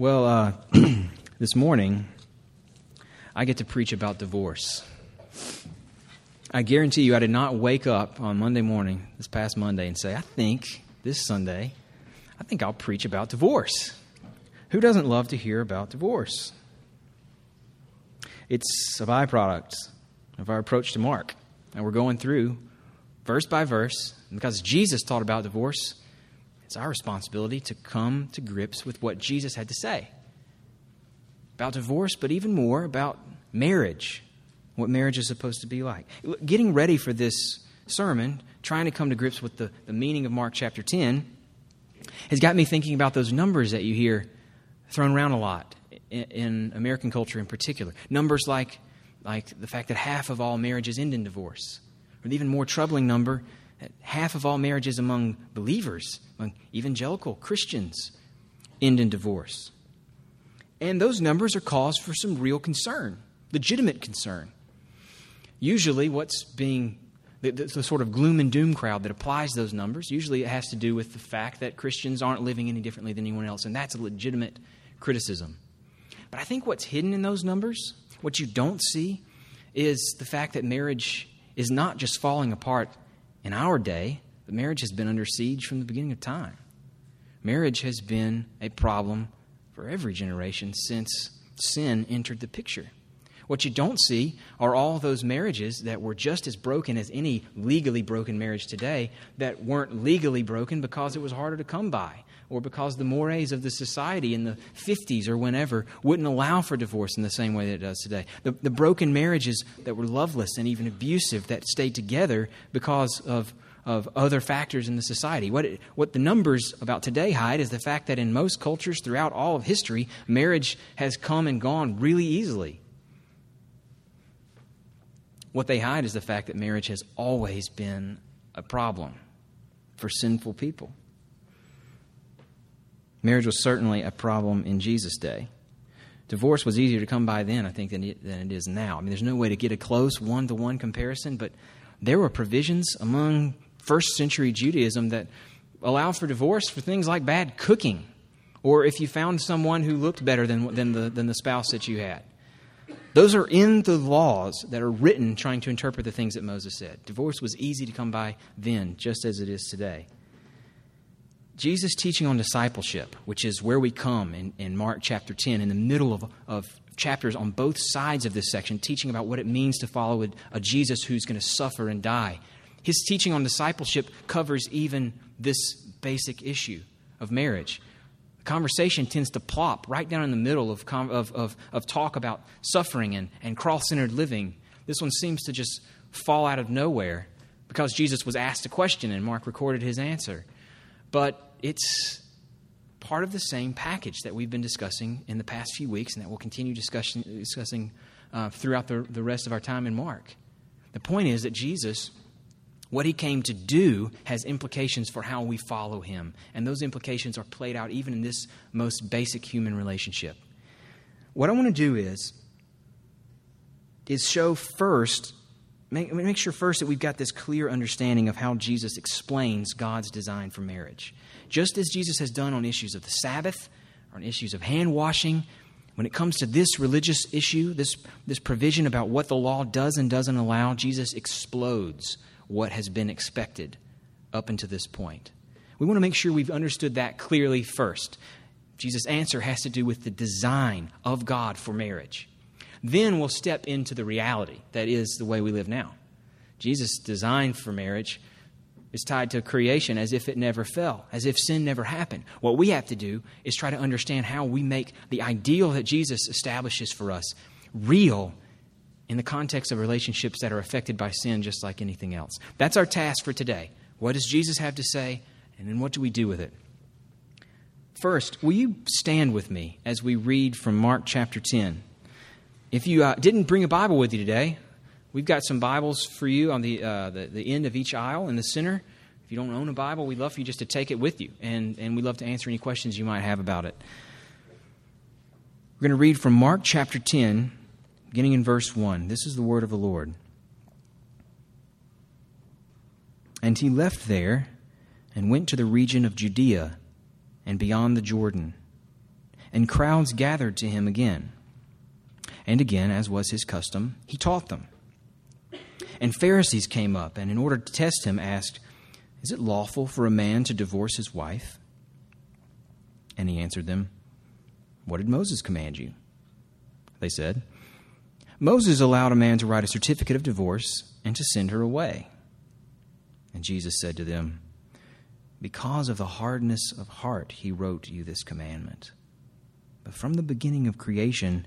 Well, uh, this morning, I get to preach about divorce. I guarantee you, I did not wake up on Monday morning, this past Monday, and say, I think this Sunday, I think I'll preach about divorce. Who doesn't love to hear about divorce? It's a byproduct of our approach to Mark. And we're going through verse by verse. Because Jesus taught about divorce, it's our responsibility to come to grips with what Jesus had to say about divorce, but even more about marriage, what marriage is supposed to be like. Getting ready for this sermon, trying to come to grips with the, the meaning of Mark chapter 10, has got me thinking about those numbers that you hear thrown around a lot in, in American culture in particular. Numbers like, like the fact that half of all marriages end in divorce, or the even more troubling number half of all marriages among believers, among evangelical Christians, end in divorce. And those numbers are cause for some real concern, legitimate concern. Usually, what's being the, the, the, sort of gloom and doom crowd that applies those numbers, usually it has to do with the fact that Christians aren't living any differently than anyone else, and that's a legitimate criticism. But I think what's hidden in those numbers, what you don't see, is the fact that marriage is not just falling apart in our day, but marriage has been under siege from the beginning of time. Marriage has been a problem for every generation since sin entered the picture. What you don't see are all those marriages that were just as broken as any legally broken marriage today that weren't legally broken because it was harder to come by or because the mores of the society in the 50s or whenever wouldn't allow for divorce in the same way that it does today. The, the broken marriages that were loveless and even abusive that stayed together because of of other factors in the society. What, it, what the numbers about today hide is the fact that in most cultures throughout all of history, marriage has come and gone really easily. What they hide is the fact that marriage has always been a problem for sinful people. Marriage was certainly a problem in Jesus' day. Divorce was easier to come by then, I think, than it, than it is now. I mean, there's no way to get a close one to one comparison, but there were provisions among first century Judaism that allowed for divorce for things like bad cooking, or if you found someone who looked better than, than, the, than the spouse that you had. Those are in the laws that are written trying to interpret the things that Moses said. Divorce was easy to come by then, just as it is today. Jesus' teaching on discipleship, which is where we come in, in Mark chapter 10, in the middle of, of chapters on both sides of this section, teaching about what it means to follow a, a Jesus who's going to suffer and die his teaching on discipleship covers even this basic issue of marriage. The conversation tends to plop right down in the middle of, of, of, of talk about suffering and, and cross centered living. This one seems to just fall out of nowhere because Jesus was asked a question and Mark recorded his answer. But it's part of the same package that we've been discussing in the past few weeks and that we'll continue discussing, discussing uh, throughout the, the rest of our time in Mark. The point is that Jesus what he came to do has implications for how we follow him. And those implications are played out even in this most basic human relationship. What I want to do is, is show first, make, make sure first that we've got this clear understanding of how Jesus explains God's design for marriage. Just as Jesus has done on issues of the Sabbath, on issues of hand washing, when it comes to this religious issue, this, this provision about what the law does and doesn't allow, Jesus explodes what has been expected up until this point. We want to make sure we've understood that clearly first. Jesus' answer has to do with the design of God for marriage. Then we'll step into the reality that is the way we live now. Jesus' design for marriage is tied to creation as if it never fell, as if sin never happened. What we have to do is try to understand how we make the ideal that Jesus establishes for us real in the context of relationships that are affected by sin just like anything else. That's our task for today. What does Jesus have to say, and then what do we do with it? First, will you stand with me as we read from Mark chapter 10? If you uh, didn't bring a Bible with you today, we've got some Bibles for you on the, uh, the, the end of each aisle in the center. If you don't own a Bible, we'd love for you just to take it with you, and, and we'd love to answer any questions you might have about it. We're going to read from Mark chapter 10, beginning in verse 1. This is the word of the Lord. And he left there and went to the region of Judea and beyond the Jordan, and crowds gathered to him again. And again, as was his custom, he taught them. And Pharisees came up, and in order to test him, asked, Is it lawful for a man to divorce his wife? And he answered them, What did Moses command you? They said, Moses allowed a man to write a certificate of divorce and to send her away. And Jesus said to them, Because of the hardness of heart, he wrote you this commandment. But from the beginning of creation,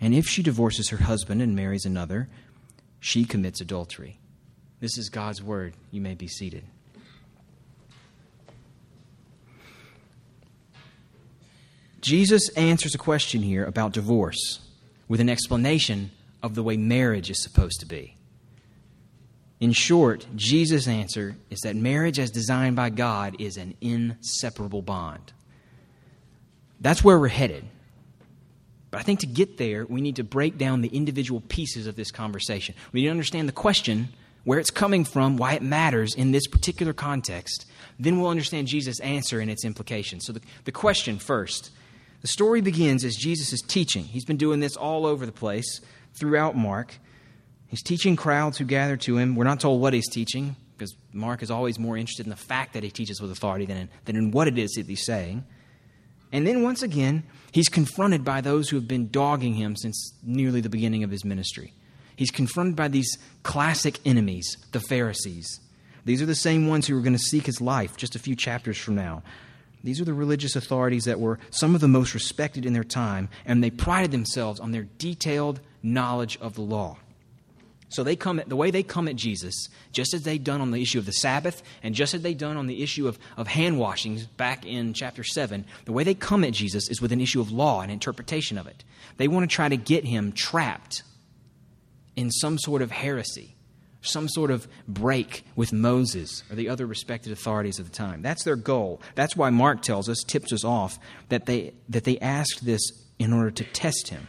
And if she divorces her husband and marries another, she commits adultery. This is God's word. You may be seated. Jesus answers a question here about divorce with an explanation of the way marriage is supposed to be. In short, Jesus' answer is that marriage, as designed by God, is an inseparable bond. That's where we're headed. But I think to get there, we need to break down the individual pieces of this conversation. We need to understand the question, where it's coming from, why it matters in this particular context. Then we'll understand Jesus' answer and its implications. So, the, the question first the story begins as Jesus is teaching. He's been doing this all over the place throughout Mark. He's teaching crowds who gather to him. We're not told what he's teaching because Mark is always more interested in the fact that he teaches with authority than in, than in what it is that he's saying. And then once again, he's confronted by those who have been dogging him since nearly the beginning of his ministry. He's confronted by these classic enemies, the Pharisees. These are the same ones who are going to seek his life just a few chapters from now. These are the religious authorities that were some of the most respected in their time, and they prided themselves on their detailed knowledge of the law. So they come at, the way they come at Jesus, just as they'd done on the issue of the Sabbath, and just as they'd done on the issue of, of hand washings back in chapter 7, the way they come at Jesus is with an issue of law and interpretation of it. They want to try to get him trapped in some sort of heresy some sort of break with Moses or the other respected authorities of the time. That's their goal. That's why Mark tells us, tips us off, that they, that they asked this in order to test him.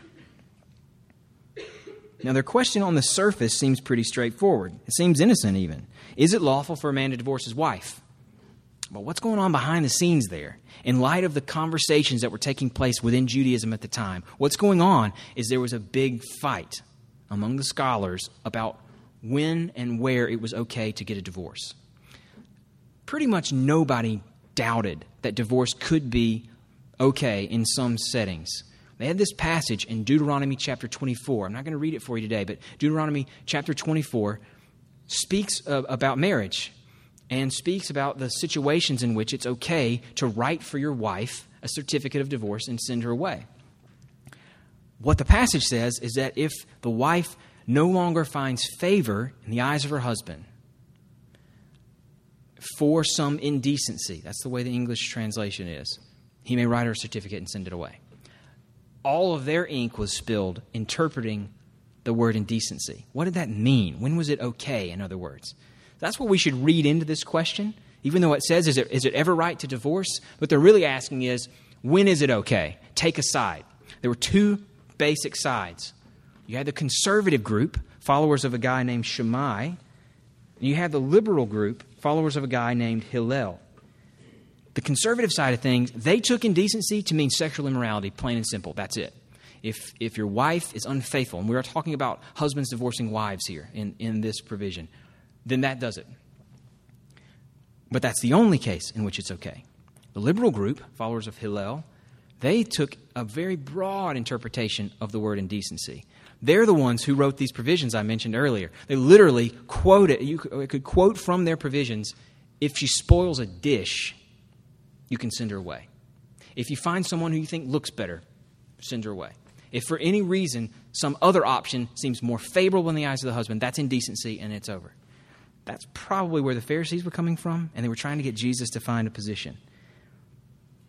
Now, their question on the surface seems pretty straightforward. It seems innocent, even. Is it lawful for a man to divorce his wife? But what's going on behind the scenes there? In light of the conversations that were taking place within Judaism at the time, what's going on is there was a big fight among the scholars about when and where it was okay to get a divorce. Pretty much nobody doubted that divorce could be okay in some settings. They had this passage in Deuteronomy chapter 24. I'm not going to read it for you today, but Deuteronomy chapter 24 speaks about marriage and speaks about the situations in which it's okay to write for your wife a certificate of divorce and send her away. What the passage says is that if the wife no longer finds favor in the eyes of her husband for some indecency. That's the way the English translation is. He may write her a certificate and send it away. All of their ink was spilled interpreting the word indecency. What did that mean? When was it okay, in other words? That's what we should read into this question. Even though it says, is it, is it ever right to divorce? What they're really asking is, when is it okay? Take a side. There were two basic sides you had the conservative group, followers of a guy named Shammai. And you had the liberal group, followers of a guy named Hillel. The conservative side of things, they took indecency to mean sexual immorality, plain and simple. That's it. If, if your wife is unfaithful, and we are talking about husbands divorcing wives here in, in this provision, then that does it. But that's the only case in which it's okay. The liberal group, followers of Hillel, they took a very broad interpretation of the word indecency. They're the ones who wrote these provisions I mentioned earlier. They literally quote it. You could quote from their provisions if she spoils a dish, you can send her away. If you find someone who you think looks better, send her away. If for any reason some other option seems more favorable in the eyes of the husband, that's indecency and it's over. That's probably where the Pharisees were coming from, and they were trying to get Jesus to find a position.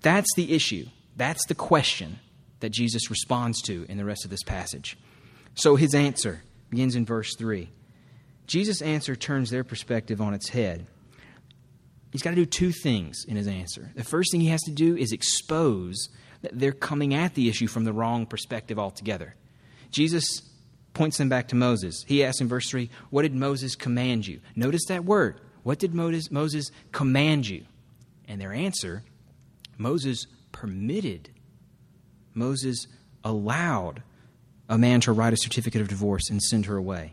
That's the issue. That's the question that Jesus responds to in the rest of this passage. So his answer begins in verse 3. Jesus' answer turns their perspective on its head. He's got to do two things in his answer. The first thing he has to do is expose that they're coming at the issue from the wrong perspective altogether. Jesus points them back to Moses. He asks in verse 3, What did Moses command you? Notice that word. What did Moses, command you? And their answer, Moses permitted, Moses allowed a man to write a certificate of divorce and send her away.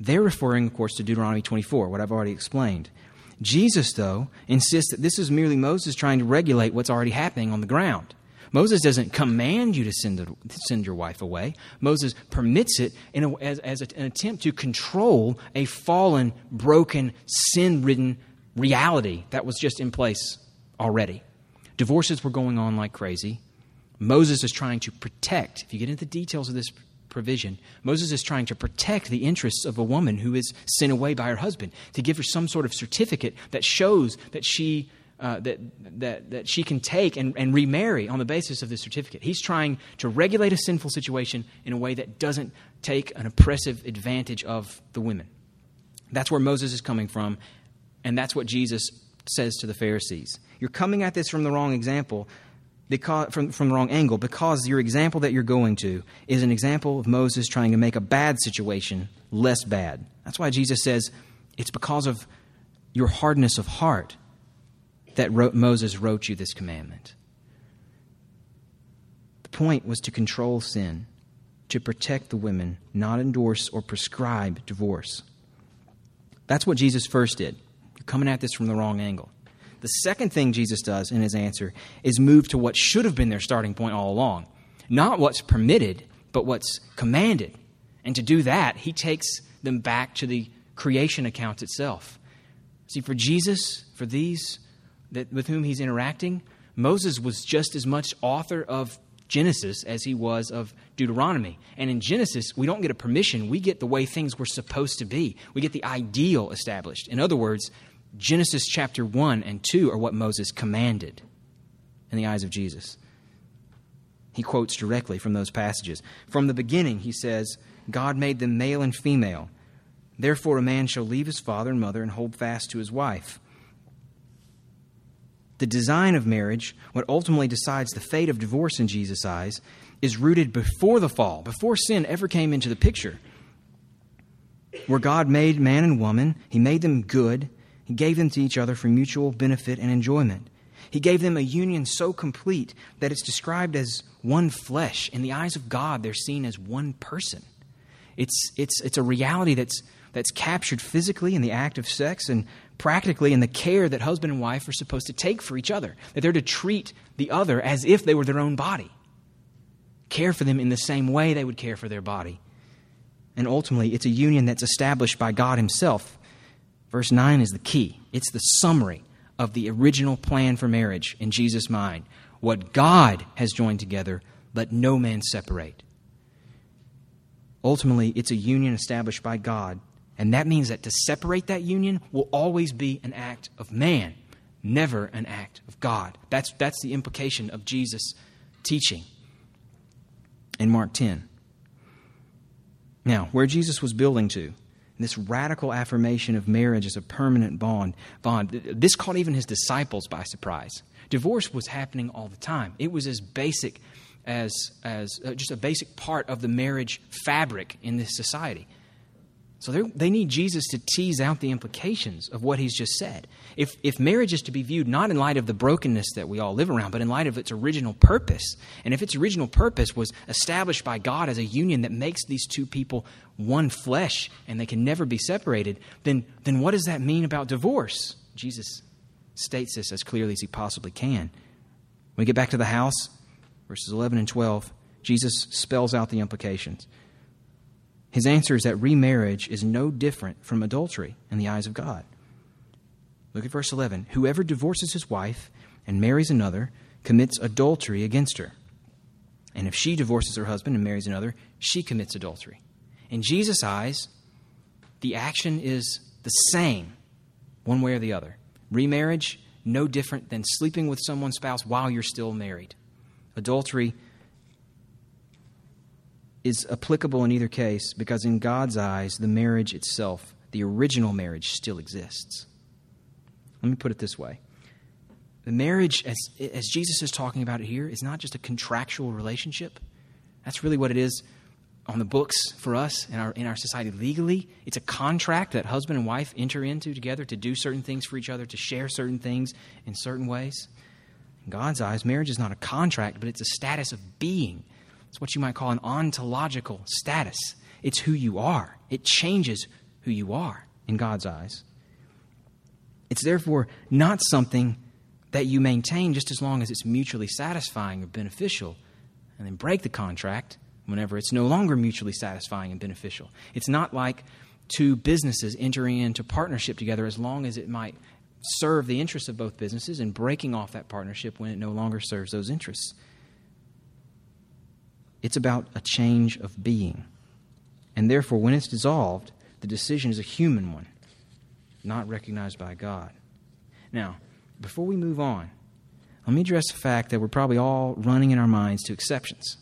They're referring, of course, to Deuteronomy 24, what I've already explained. Jesus, though, insists that this is merely Moses trying to regulate what's already happening on the ground. Moses doesn't command you to send, a, send your wife away. Moses permits it a, as, as a, an attempt to control a fallen, broken, sin ridden reality that was just in place already. Divorces were going on like crazy. Moses is trying to protect, if you get into the details of this provision, Moses is trying to protect the interests of a woman who is sent away by her husband, to give her some sort of certificate that shows that she uh, that, that, that she can take and, and remarry on the basis of this certificate. He's trying to regulate a sinful situation in a way that doesn't take an oppressive advantage of the women. That's where Moses is coming from, and that's what Jesus says to the Pharisees. You're coming at this from the wrong example, because, from, from the wrong angle, because your example that you're going to is an example of Moses trying to make a bad situation less bad. That's why Jesus says it's because of your hardness of heart that wrote, Moses wrote you this commandment. The point was to control sin, to protect the women, not endorse or prescribe divorce. That's what Jesus first did. You're coming at this from the wrong angle. The second thing Jesus does in his answer is move to what should have been their starting point all along. Not what's permitted, but what's commanded. And to do that, he takes them back to the creation account itself. See, for Jesus, for these that, with whom he's interacting, Moses was just as much author of Genesis as he was of Deuteronomy. And in Genesis, we don't get a permission, we get the way things were supposed to be. We get the ideal established. In other words, Genesis chapter 1 and 2 are what Moses commanded in the eyes of Jesus. He quotes directly from those passages. From the beginning, he says, God made them male and female. Therefore, a man shall leave his father and mother and hold fast to his wife the design of marriage, what ultimately decides the fate of divorce in Jesus' eyes, is rooted before the fall, before sin ever came into the picture. Where God made man and woman, He made them good, He gave them to each other for mutual benefit and enjoyment. He gave them a union so complete that it's described as one flesh. In the eyes of God, they're seen as one person. It's, it's, it's a reality that's, that's captured physically in the act of sex and practically in the care that husband and wife are supposed to take for each other, that they're to treat the other as if they were their own body, care for them in the same way they would care for their body. And ultimately, it's a union that's established by God Himself. Verse 9 is the key, it's the summary of the original plan for marriage in Jesus' mind. What God has joined together, let no man separate. Ultimately, it's a union established by God and that means that to separate that union will always be an act of man, never an act of God. That's, that's the implication of Jesus' teaching in Mark 10. Now, where Jesus was building to, this radical affirmation of marriage as a permanent bond, bond, this caught even his disciples by surprise. Divorce was happening all the time. It was as basic as, as uh, just a basic part of the marriage fabric in this society. So they need Jesus to tease out the implications of what he's just said. If, if marriage is to be viewed not in light of the brokenness that we all live around, but in light of its original purpose, and if its original purpose was established by God as a union that makes these two people one flesh and they can never be separated, then, then what does that mean about divorce? Jesus states this as clearly as he possibly can. When we get back to the house, verses 11 and 12, Jesus spells out the implications. His answer is that remarriage is no different from adultery in the eyes of God. Look at verse 11. Whoever divorces his wife and marries another commits adultery against her. And if she divorces her husband and marries another, she commits adultery. In Jesus' eyes, the action is the same, one way or the other. Remarriage, no different than sleeping with someone's spouse while you're still married. adultery is applicable in either case because, in God's eyes, the marriage itself, the original marriage, still exists. Let me put it this way the marriage, as, as Jesus is talking about it here, is not just a contractual relationship. That's really what it is on the books for us in our, in our society legally. It's a contract that husband and wife enter into together to do certain things for each other, to share certain things in certain ways. In God's eyes, marriage is not a contract, but it's a status of being. It's what you might call an ontological status. It's who you are, it changes who you are in God's eyes. It's therefore not something that you maintain just as long as it's mutually satisfying or beneficial, and then break the contract whenever it's no longer mutually satisfying and beneficial. It's not like two businesses entering into partnership together as long as it might serve the interests of both businesses and breaking off that partnership when it no longer serves those interests. It's about a change of being. And therefore, when it's dissolved, the decision is a human one, not recognized by God. Now, before we move on, let me address the fact that we're probably all running in our minds to exceptions.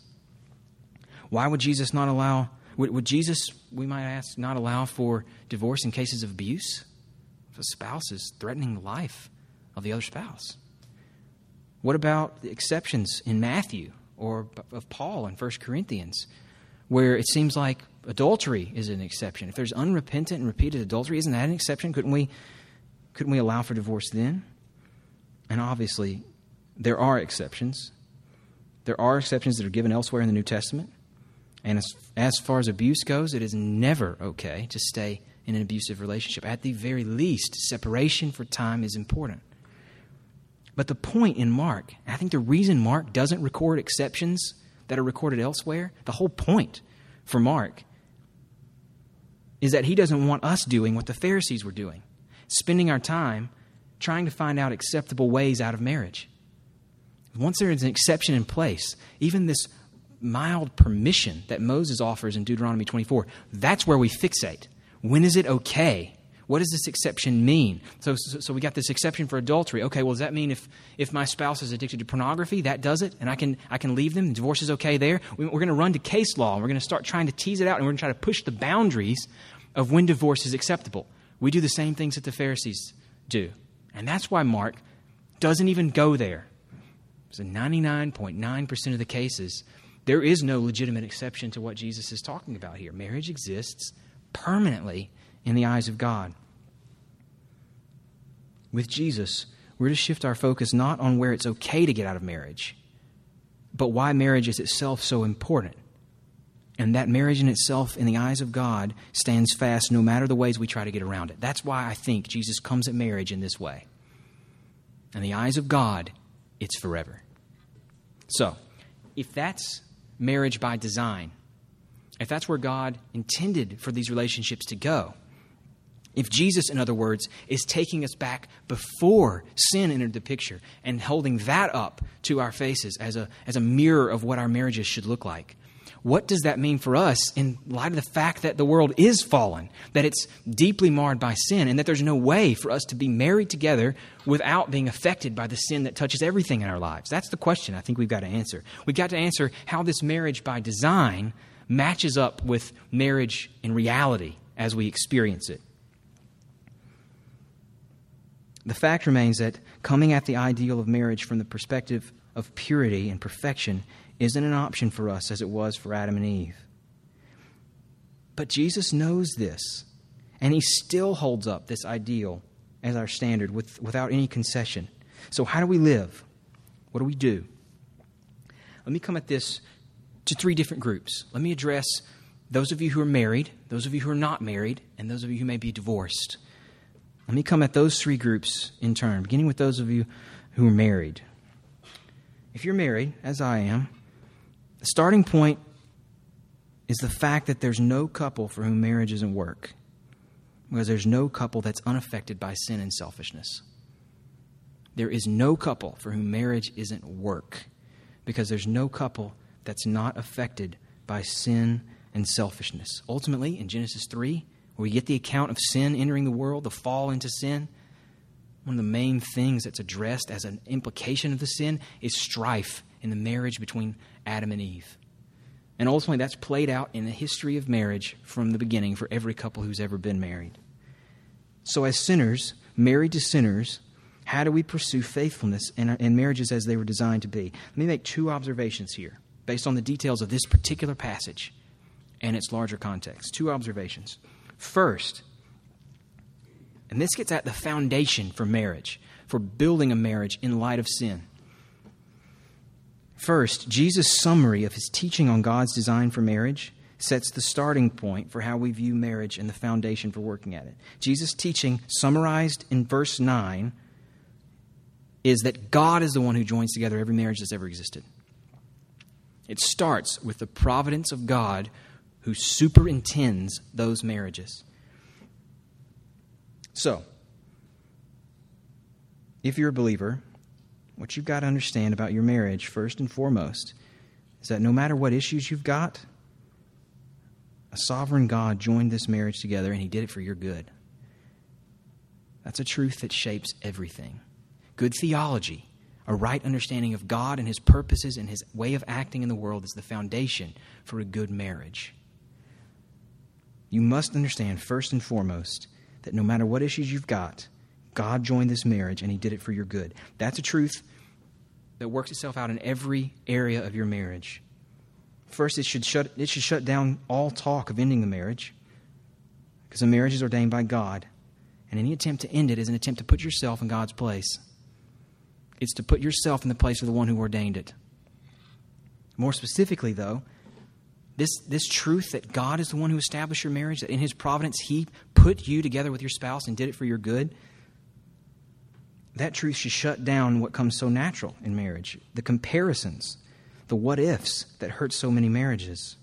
Why would Jesus not allow, would, would Jesus, we might ask, not allow for divorce in cases of abuse? If a spouse is threatening the life of the other spouse? What about the exceptions in Matthew or of Paul in 1 Corinthians, where it seems like adultery is an exception? If there's unrepentant and repeated adultery, isn't that an exception? Couldn't we, couldn't we allow for divorce then? And obviously, there are exceptions. There are exceptions that are given elsewhere in the New Testament. And as, as far as abuse goes, it is never okay to stay in an abusive relationship. At the very least, separation for time is important. But the point in Mark, I think the reason Mark doesn't record exceptions that are recorded elsewhere, the whole point for Mark is that he doesn't want us doing what the Pharisees were doing, spending our time trying to find out acceptable ways out of marriage. Once there is an exception in place, even this mild permission that Moses offers in Deuteronomy 24, that's where we fixate. When is it okay? What does this exception mean? So, so, we got this exception for adultery. Okay, well, does that mean if, if my spouse is addicted to pornography, that does it, and I can, I can leave them? Divorce is okay there? We, we're going to run to case law, and we're going to start trying to tease it out, and we're going to try to push the boundaries of when divorce is acceptable. We do the same things that the Pharisees do. And that's why Mark doesn't even go there. So 99.9% of the cases, there is no legitimate exception to what Jesus is talking about here. Marriage exists permanently in the eyes of God. With Jesus, we're to shift our focus not on where it's okay to get out of marriage, but why marriage is itself so important. And that marriage in itself, in the eyes of God, stands fast no matter the ways we try to get around it. That's why I think Jesus comes at marriage in this way. In the eyes of God, it's forever. So, if that's marriage by design, if that's where God intended for these relationships to go, if Jesus, in other words, is taking us back before sin entered the picture and holding that up to our faces as a, as a mirror of what our marriages should look like, what does that mean for us in light of the fact that the world is fallen, that it's deeply marred by sin, and that there's no way for us to be married together without being affected by the sin that touches everything in our lives? That's the question I think we've got to answer. We've got to answer how this marriage by design matches up with marriage in reality as we experience it. The fact remains that coming at the ideal of marriage from the perspective of purity and perfection isn't an option for us as it was for Adam and Eve. But Jesus knows this, and he still holds up this ideal as our standard with, without any concession. So, how do we live? What do we do? Let me come at this to three different groups. Let me address those of you who are married, those of you who are not married, and those of you who may be divorced. Let me come at those three groups in turn, beginning with those of you who are married. If you're married, as I am, the starting point is the fact that there's no couple for whom marriage isn't work, because there's no couple that's unaffected by sin and selfishness. There is no couple for whom marriage isn't work, because there's no couple that's not affected by sin and selfishness. Ultimately, in Genesis 3, where we get the account of sin entering the world, the fall into sin, one of the main things that's addressed as an implication of the sin is strife in the marriage between Adam and Eve. And ultimately, that's played out in the history of marriage from the beginning for every couple who's ever been married. So, as sinners, married to sinners, how do we pursue faithfulness in, in marriages as they were designed to be? Let me make two observations here based on the details of this particular passage and its larger context. Two observations. First, and this gets at the foundation for marriage, for building a marriage in light of sin. First, Jesus' summary of his teaching on God's design for marriage sets the starting point for how we view marriage and the foundation for working at it. Jesus' teaching, summarized in verse 9, is that God is the one who joins together every marriage that's ever existed. It starts with the providence of God who superintends those marriages. So, if you're a believer, what you've got to understand about your marriage, first and foremost, is that no matter what issues you've got, a sovereign God joined this marriage together and he did it for your good. That's a truth that shapes everything. Good theology, a right understanding of God and his purposes and his way of acting in the world is the foundation for a good marriage. You must understand, first and foremost, that no matter what issues you've got, God joined this marriage and He did it for your good. That's a truth that works itself out in every area of your marriage. First, it should shut, it should shut down all talk of ending the marriage because a marriage is ordained by God. And any attempt to end it is an attempt to put yourself in God's place. It's to put yourself in the place of the one who ordained it. More specifically, though, this, this truth that God is the one who established your marriage, that in His providence He put you together with your spouse and did it for your good, that truth should shut down what comes so natural in marriage the comparisons, the what ifs that hurt so many marriages.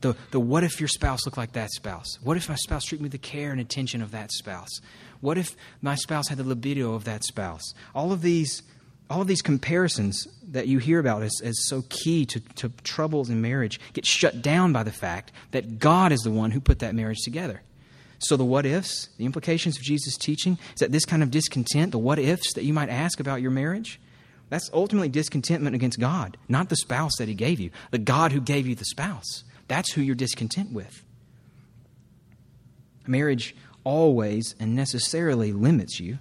The, the what if your spouse looked like that spouse? What if my spouse treated me with the care and attention of that spouse? What if my spouse had the libido of that spouse? All of these all of these comparisons that you hear about as, as so key to, to troubles in marriage get shut down by the fact that God is the one who put that marriage together. So, the what ifs, the implications of Jesus' teaching, is that this kind of discontent, the what ifs that you might ask about your marriage, that's ultimately discontentment against God, not the spouse that He gave you, the God who gave you the spouse. That's who you're discontent with. Marriage always and necessarily limits you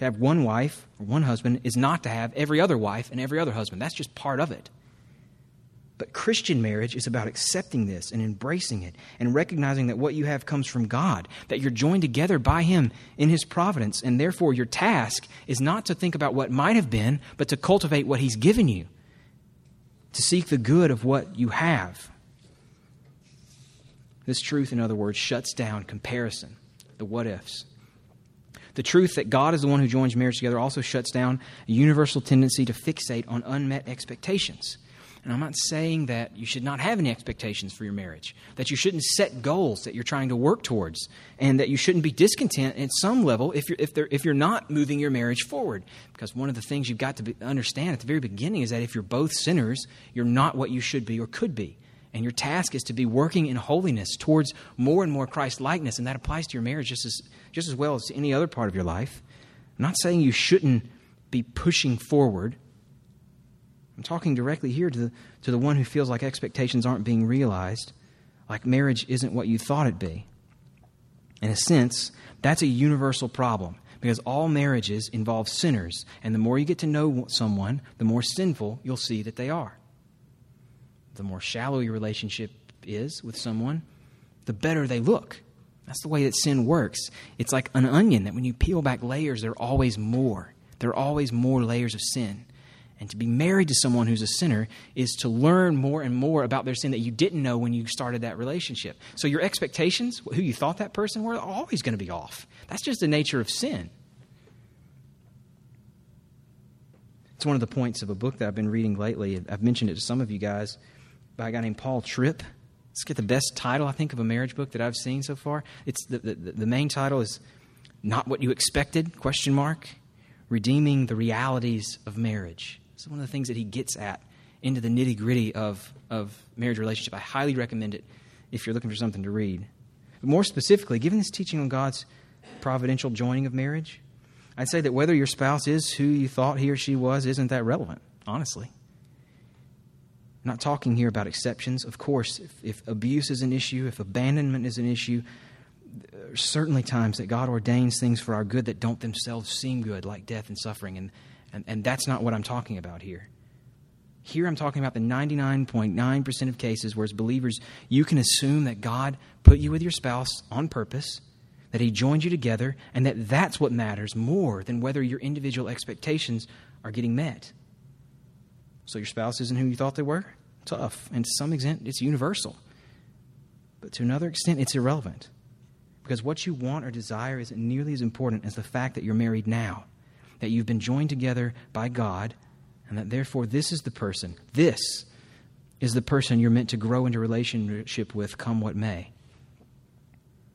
to have one wife or one husband is not to have every other wife and every other husband. That's just part of it. But Christian marriage is about accepting this and embracing it and recognizing that what you have comes from God, that you're joined together by Him in His providence, and therefore your task is not to think about what might have been, but to cultivate what He's given you, to seek the good of what you have. This truth, in other words, shuts down comparison, the what ifs. The truth that God is the one who joins marriage together also shuts down a universal tendency to fixate on unmet expectations. And I'm not saying that you should not have any expectations for your marriage, that you shouldn't set goals that you're trying to work towards, and that you shouldn't be discontent at some level if you're, if, if you're not moving your marriage forward. Because one of the things you've got to be, understand at the very beginning is that if you're both sinners, you're not what you should be or could be. And your task is to be working in holiness towards more and more Christ likeness, and that applies to your marriage just as, just as well as to any other part of your life. I'm not saying you shouldn't be pushing forward. I'm talking directly here to the, to the one who feels like expectations aren't being realized, like marriage isn't what you thought it'd be. In a sense, that's a universal problem because all marriages involve sinners, and the more you get to know someone, the more sinful you'll see that they are the more shallow your relationship is with someone, the better they look. That's the way that sin works. It's like an onion that when you peel back layers, there are always more. There are always more layers of sin. And to be married to someone who's a sinner is to learn more and more about their sin that you didn't know when you started that relationship. So your expectations, who you thought that person were, are always going to be off. That's just the nature of sin. It's one of the points of a book that I've been reading lately. I've mentioned it to some of you guys by a guy named Paul Tripp. Let's get the best title, I think, of a marriage book that I've seen so far. It's the, the, the main title is Not What You Expected, question mark, Redeeming the Realities of Marriage. It's one of the things that he gets at into the nitty gritty of, of marriage relationship. I highly recommend it if you're looking for something to read. But more specifically, given this teaching on God's providential joining of marriage, I'd say that whether your spouse is who you thought he or she was isn't that relevant, honestly. I'm not talking here about exceptions. Of course, if, if abuse is an issue, if abandonment is an issue, there are certainly times that God ordains things for our good that don't themselves seem good, like death and suffering. And, and, and that's not what I'm talking about here. Here I'm talking about the 99.9% of cases where, as believers, you can assume that God put you with your spouse on purpose, that He joined you together, and that that's what matters more than whether your individual expectations are getting met. So your spouse isn't who you thought they were? Tough. And to some extent, it's universal. But to another extent, it's irrelevant. Because what you want or desire isn't nearly as important as the fact that you're married now, that you've been joined together by God, and that therefore this is the person, this is the person you're meant to grow into relationship with, come what may.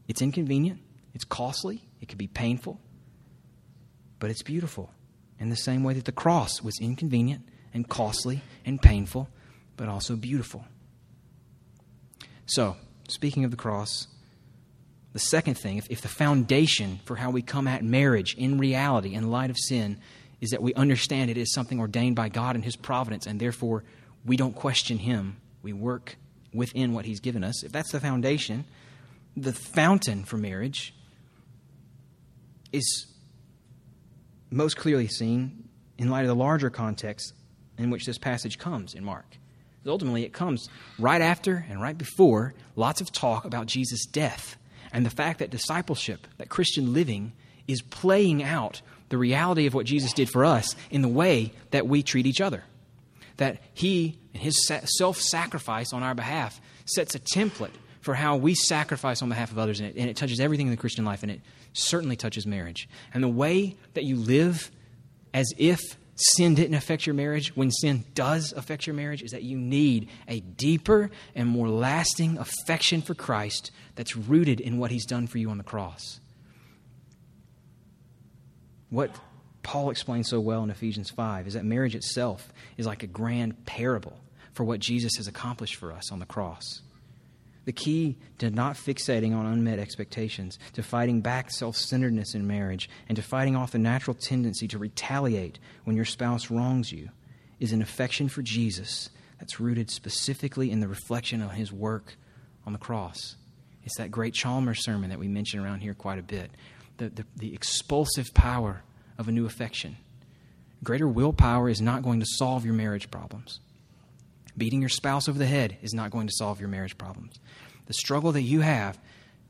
It's inconvenient, it's costly, it can be painful, but it's beautiful in the same way that the cross was inconvenient and costly and painful, but also beautiful. So, speaking of the cross, the second thing, if, if the foundation for how we come at marriage in reality in light of sin is that we understand it is something ordained by God and His providence, and therefore we don't question Him, we work within what He's given us. If that's the foundation, the fountain for marriage is most clearly seen in light of the larger context in which this passage comes in Mark. Ultimately, it comes right after and right before lots of talk about Jesus' death and the fact that discipleship, that Christian living, is playing out the reality of what Jesus did for us in the way that we treat each other. That He and His self sacrifice on our behalf sets a template for how we sacrifice on behalf of others, and it, and it touches everything in the Christian life, and it certainly touches marriage. And the way that you live as if sin didn't affect your marriage, when sin does affect your marriage, is that you need a deeper and more lasting affection for Christ that's rooted in what he's done for you on the cross. What Paul explains so well in Ephesians 5 is that marriage itself is like a grand parable for what Jesus has accomplished for us on the cross. The key to not fixating on unmet expectations, to fighting back self centeredness in marriage, and to fighting off the natural tendency to retaliate when your spouse wrongs you is an affection for Jesus that's rooted specifically in the reflection of his work on the cross. It's that great Chalmers sermon that we mention around here quite a bit. The, the, the expulsive power of a new affection. Greater willpower is not going to solve your marriage problems. Beating your spouse over the head is not going to solve your marriage problems. The struggle that you have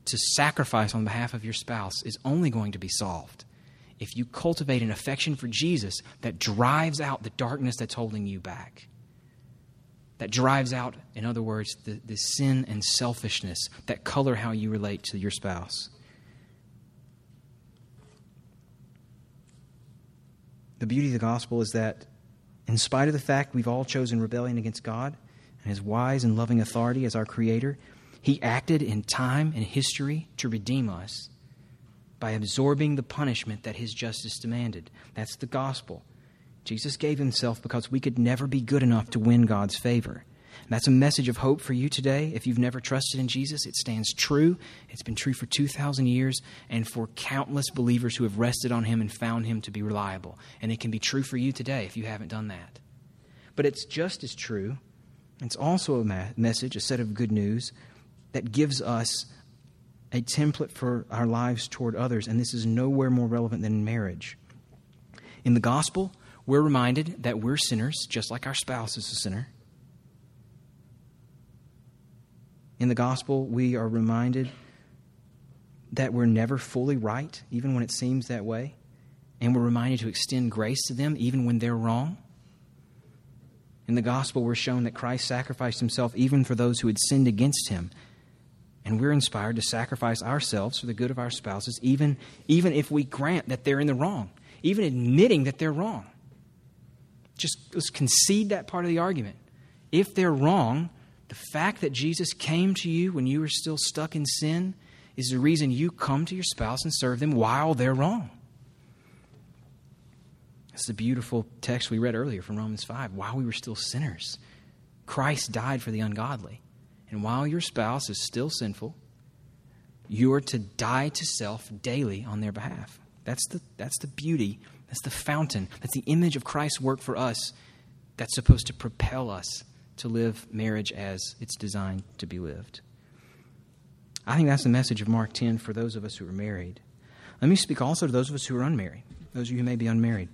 to sacrifice on behalf of your spouse is only going to be solved if you cultivate an affection for Jesus that drives out the darkness that's holding you back. That drives out, in other words, the, the sin and selfishness that color how you relate to your spouse. The beauty of the gospel is that in spite of the fact we've all chosen rebellion against God and His wise and loving authority as our Creator, He acted in time and history to redeem us by absorbing the punishment that His justice demanded. That's the gospel. Jesus gave Himself because we could never be good enough to win God's favor. That's a message of hope for you today. If you've never trusted in Jesus, it stands true. It's been true for 2,000 years and for countless believers who have rested on Him and found Him to be reliable. And it can be true for you today if you haven't done that. But it's just as true. It's also a message, a set of good news that gives us a template for our lives toward others. And this is nowhere more relevant than in marriage. In the gospel, we're reminded that we're sinners, just like our spouse is a sinner. In the gospel, we are reminded that we're never fully right, even when it seems that way. And we're reminded to extend grace to them, even when they're wrong. In the gospel, we're shown that Christ sacrificed himself even for those who had sinned against him. And we're inspired to sacrifice ourselves for the good of our spouses, even, even if we grant that they're in the wrong, even admitting that they're wrong. Just let's concede that part of the argument. If they're wrong, the fact that Jesus came to you when you were still stuck in sin is the reason you come to your spouse and serve them while they're wrong. It's the beautiful text we read earlier from Romans 5. While we were still sinners, Christ died for the ungodly. And while your spouse is still sinful, you are to die to self daily on their behalf. That's the, that's the beauty, that's the fountain, that's the image of Christ's work for us that's supposed to propel us to live marriage as it's designed to be lived. I think that's the message of Mark 10 for those of us who are married. Let me speak also to those of us who are unmarried, those of you who may be unmarried.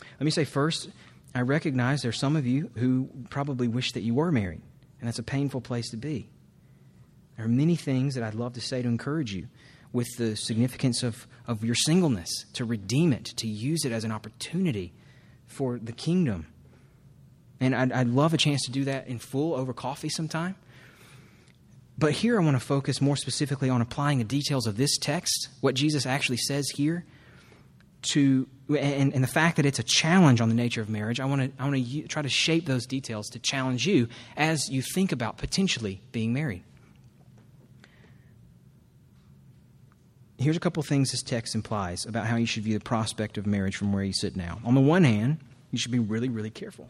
Let me say first, I recognize there are some of you who probably wish that you were married, and that's a painful place to be. There are many things that I'd love to say to encourage you with the significance of, of your singleness, to redeem it, to use it as an opportunity for the kingdom. And I'd, I'd love a chance to do that in full over coffee sometime. But here I want to focus more specifically on applying the details of this text, what Jesus actually says here, to and, and, the fact that it's a challenge on the nature of marriage. I want to I want to try to shape those details to challenge you as you think about potentially being married. Here's a couple things this text implies about how you should view the prospect of marriage from where you sit now. On the one hand, you should be really, really careful.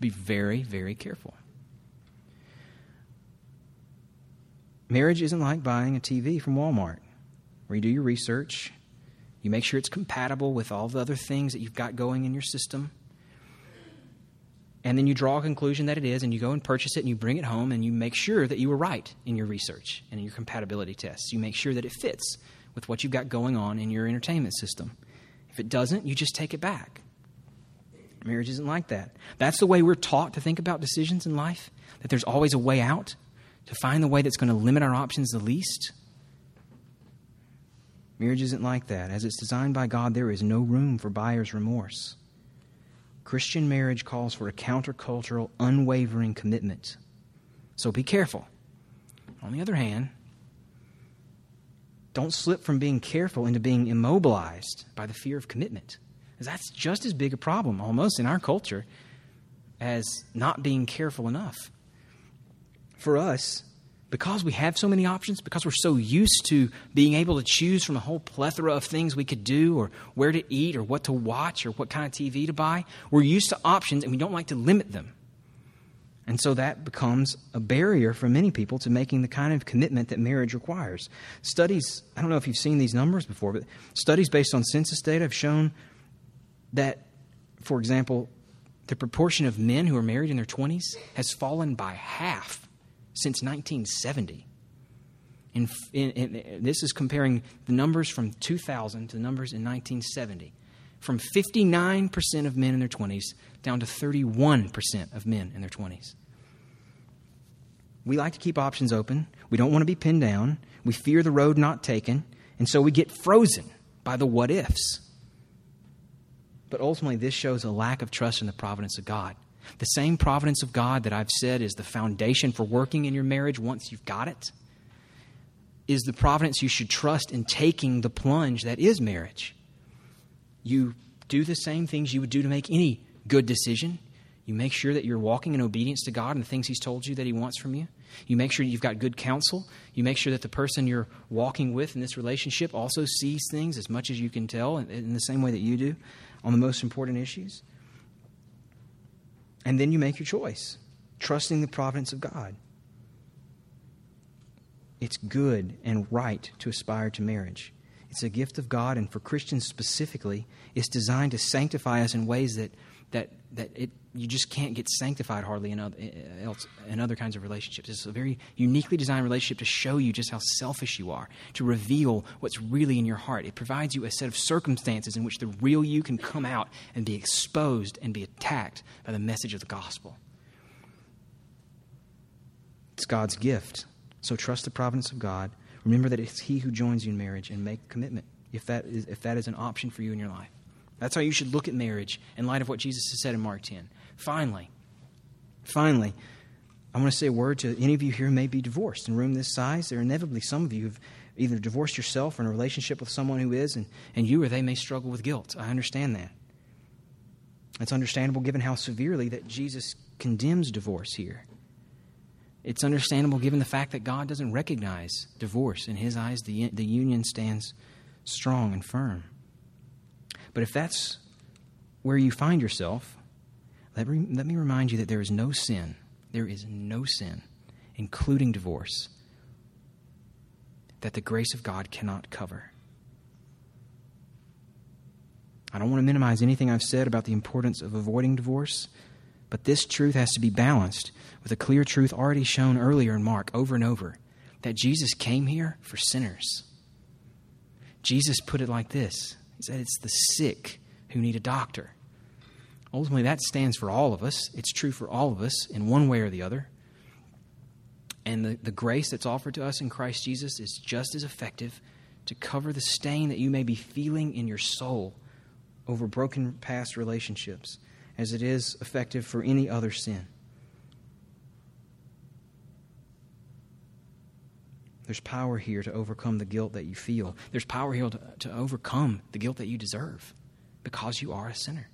Be very, very careful. Marriage isn't like buying a TV from Walmart, where you do your research, you make sure it's compatible with all the other things that you've got going in your system, and then you draw a conclusion that it is, and you go and purchase it, and you bring it home, and you make sure that you were right in your research and in your compatibility tests. You make sure that it fits with what you've got going on in your entertainment system. If it doesn't, you just take it back. Marriage isn't like that. That's the way we're taught to think about decisions in life, that there's always a way out, to find the way that's going to limit our options the least. Marriage isn't like that. As it's designed by God, there is no room for buyer's remorse. Christian marriage calls for a countercultural, unwavering commitment. So be careful. On the other hand, don't slip from being careful into being immobilized by the fear of commitment. That's just as big a problem, almost, in our culture as not being careful enough. For us, because we have so many options, because we're so used to being able to choose from a whole plethora of things we could do, or where to eat, or what to watch, or what kind of TV to buy, we're used to options and we don't like to limit them. And so that becomes a barrier for many people to making the kind of commitment that marriage requires. Studies, I don't know if you've seen these numbers before, but studies based on census data have shown that, for example, the proportion of men who are married in their 20s has fallen by half since 1970. In, in, in, this is comparing the numbers from 2000 to the numbers in 1970. From 59% of men in their 20s down to 31% of men in their 20s. We like to keep options open. We don't want to be pinned down. We fear the road not taken. And so we get frozen by the what ifs. But ultimately, this shows a lack of trust in the providence of God. The same providence of God that I've said is the foundation for working in your marriage once you've got it is the providence you should trust in taking the plunge that is marriage. You do the same things you would do to make any good decision. You make sure that you're walking in obedience to God and the things He's told you that He wants from you. You make sure you've got good counsel. You make sure that the person you're walking with in this relationship also sees things as much as you can tell in the same way that you do on the most important issues. And then you make your choice, trusting the providence of God. It's good and right to aspire to marriage. It's a gift of God, and for Christians specifically, it's designed to sanctify us in ways that, that, that it, you just can't get sanctified hardly in other, else, in other kinds of relationships. It's a very uniquely designed relationship to show you just how selfish you are, to reveal what's really in your heart. It provides you a set of circumstances in which the real you can come out and be exposed and be attacked by the message of the gospel. It's God's gift. So trust the providence of God. Remember that it's He who joins you in marriage and make commitment if that is, if that is an option for you in your life. That's how you should look at marriage in light of what Jesus has said in Mark 10. Finally, finally, I want to say a word to any of you here who may be divorced. In a room this size, there are inevitably some of you who've either divorced yourself or in a relationship with someone who is, and, and you or they may struggle with guilt. I understand that. It's understandable given how severely that Jesus condemns divorce here. It's understandable given the fact that God doesn't recognize divorce. In His eyes, the, the union stands strong and firm. But if that's where you find yourself, let me, let me remind you that there is no sin, there is no sin, including divorce, that the grace of God cannot cover. I don't want to minimize anything I've said about the importance of avoiding divorce, But this truth has to be balanced with a clear truth already shown earlier in Mark over and over that Jesus came here for sinners. Jesus put it like this Said, It's the sick who need a doctor. Ultimately, that stands for all of us. It's true for all of us in one way or the other. And the, the grace that's offered to us in Christ Jesus is just as effective to cover the stain that you may be feeling in your soul over broken past relationships as it is effective for any other sin. There's power here to overcome the guilt that you feel. There's power here to, to overcome the guilt that you deserve because you are a sinner.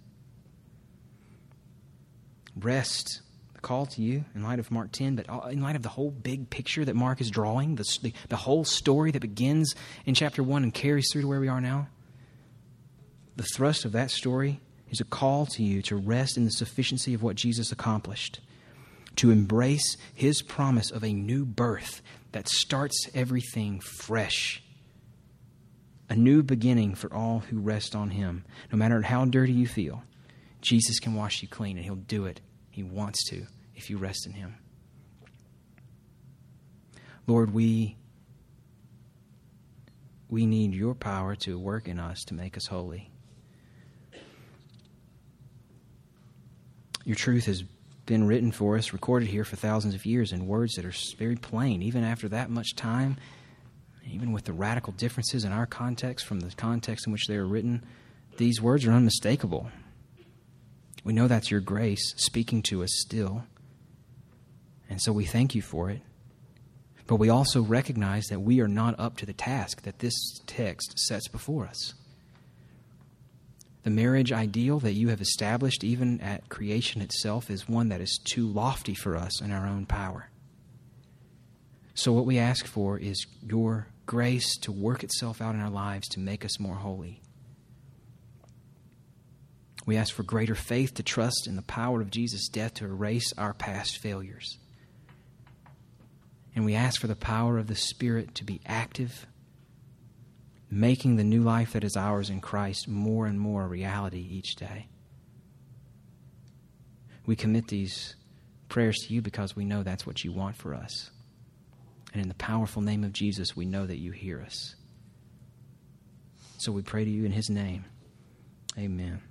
Rest the call to you in light of Mark 10, but in light of the whole big picture that Mark is drawing, the, the, the, whole story that begins in chapter 1 and carries through to where we are now, the thrust of that story is a call to you to rest in the sufficiency of what Jesus accomplished, to embrace his promise of a new birth that starts everything fresh. A new beginning for all who rest on him. No matter how dirty you feel, Jesus can wash you clean, and he'll do it he wants to if you rest in Him. Lord, we, we need your power to work in us to make us holy. Your truth has been written for us, recorded here for thousands of years in words that are very plain, even after that much time, even with the radical differences in our context from the context in which they were written. These words are unmistakable. We know that's your grace speaking to us still. And so we thank you for it. But we also recognize that we are not up to the task that this text sets before us. The marriage ideal that you have established, even at creation itself, is one that is too lofty for us in our own power. So, what we ask for is your grace to work itself out in our lives to make us more holy. We ask for greater faith to trust in the power of Jesus' death to erase our past failures. And we ask for the power of the Spirit to be active, making the new life that is ours in Christ more and more a reality each day. We commit these prayers to you because we know that's what you want for us. And in the powerful name of Jesus, we know that you hear us. So we pray to you in his name. Amen.